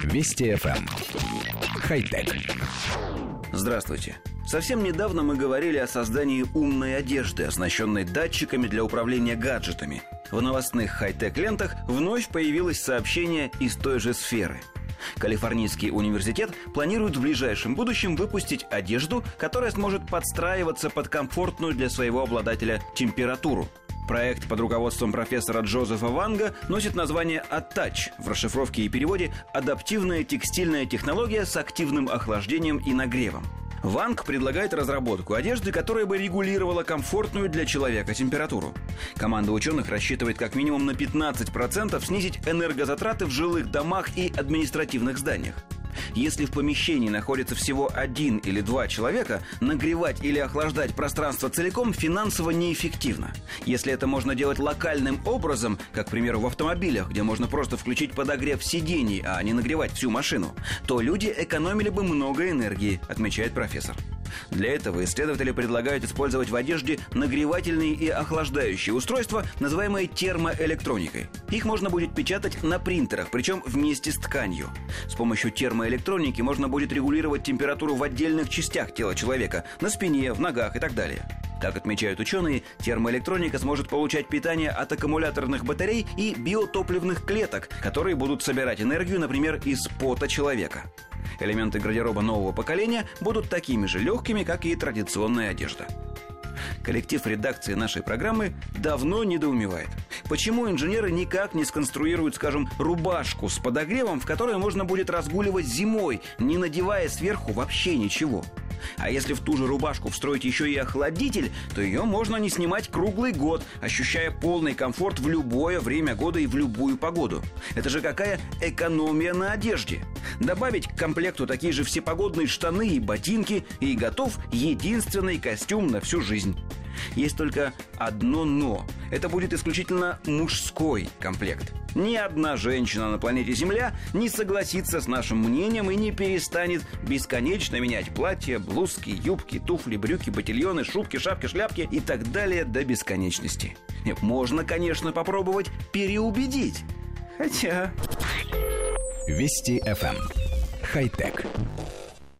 Вести FM. Эм. Хай-тек. Здравствуйте. Совсем недавно мы говорили о создании умной одежды, оснащенной датчиками для управления гаджетами. В новостных хай-тек лентах вновь появилось сообщение из той же сферы – Калифорнийский университет планирует в ближайшем будущем выпустить одежду, которая сможет подстраиваться под комфортную для своего обладателя температуру. Проект под руководством профессора Джозефа Ванга носит название «Attach» в расшифровке и переводе «Адаптивная текстильная технология с активным охлаждением и нагревом». Ванг предлагает разработку одежды, которая бы регулировала комфортную для человека температуру. Команда ученых рассчитывает как минимум на 15% снизить энергозатраты в жилых домах и административных зданиях. Если в помещении находится всего один или два человека, нагревать или охлаждать пространство целиком финансово неэффективно. Если это можно делать локальным образом, как, к примеру, в автомобилях, где можно просто включить подогрев сидений, а не нагревать всю машину, то люди экономили бы много энергии, отмечает профессор. Для этого исследователи предлагают использовать в одежде нагревательные и охлаждающие устройства, называемые термоэлектроникой. Их можно будет печатать на принтерах, причем вместе с тканью. С помощью термоэлектроники можно будет регулировать температуру в отдельных частях тела человека, на спине, в ногах и так далее. Как отмечают ученые, термоэлектроника сможет получать питание от аккумуляторных батарей и биотопливных клеток, которые будут собирать энергию, например, из пота человека. Элементы гардероба нового поколения будут такими же легкими, как и традиционная одежда. Коллектив редакции нашей программы давно недоумевает. Почему инженеры никак не сконструируют, скажем, рубашку с подогревом, в которой можно будет разгуливать зимой, не надевая сверху вообще ничего? А если в ту же рубашку встроить еще и охладитель, то ее можно не снимать круглый год, ощущая полный комфорт в любое время года и в любую погоду. Это же какая экономия на одежде. Добавить к комплекту такие же всепогодные штаны и ботинки, и готов единственный костюм на всю жизнь. Есть только одно «но». Это будет исключительно мужской комплект. Ни одна женщина на планете Земля не согласится с нашим мнением и не перестанет бесконечно менять платья, блузки, юбки, туфли, брюки, ботильоны, шубки, шапки, шляпки и так далее до бесконечности. Можно, конечно, попробовать переубедить. Хотя... Вести FM. Хай-тек.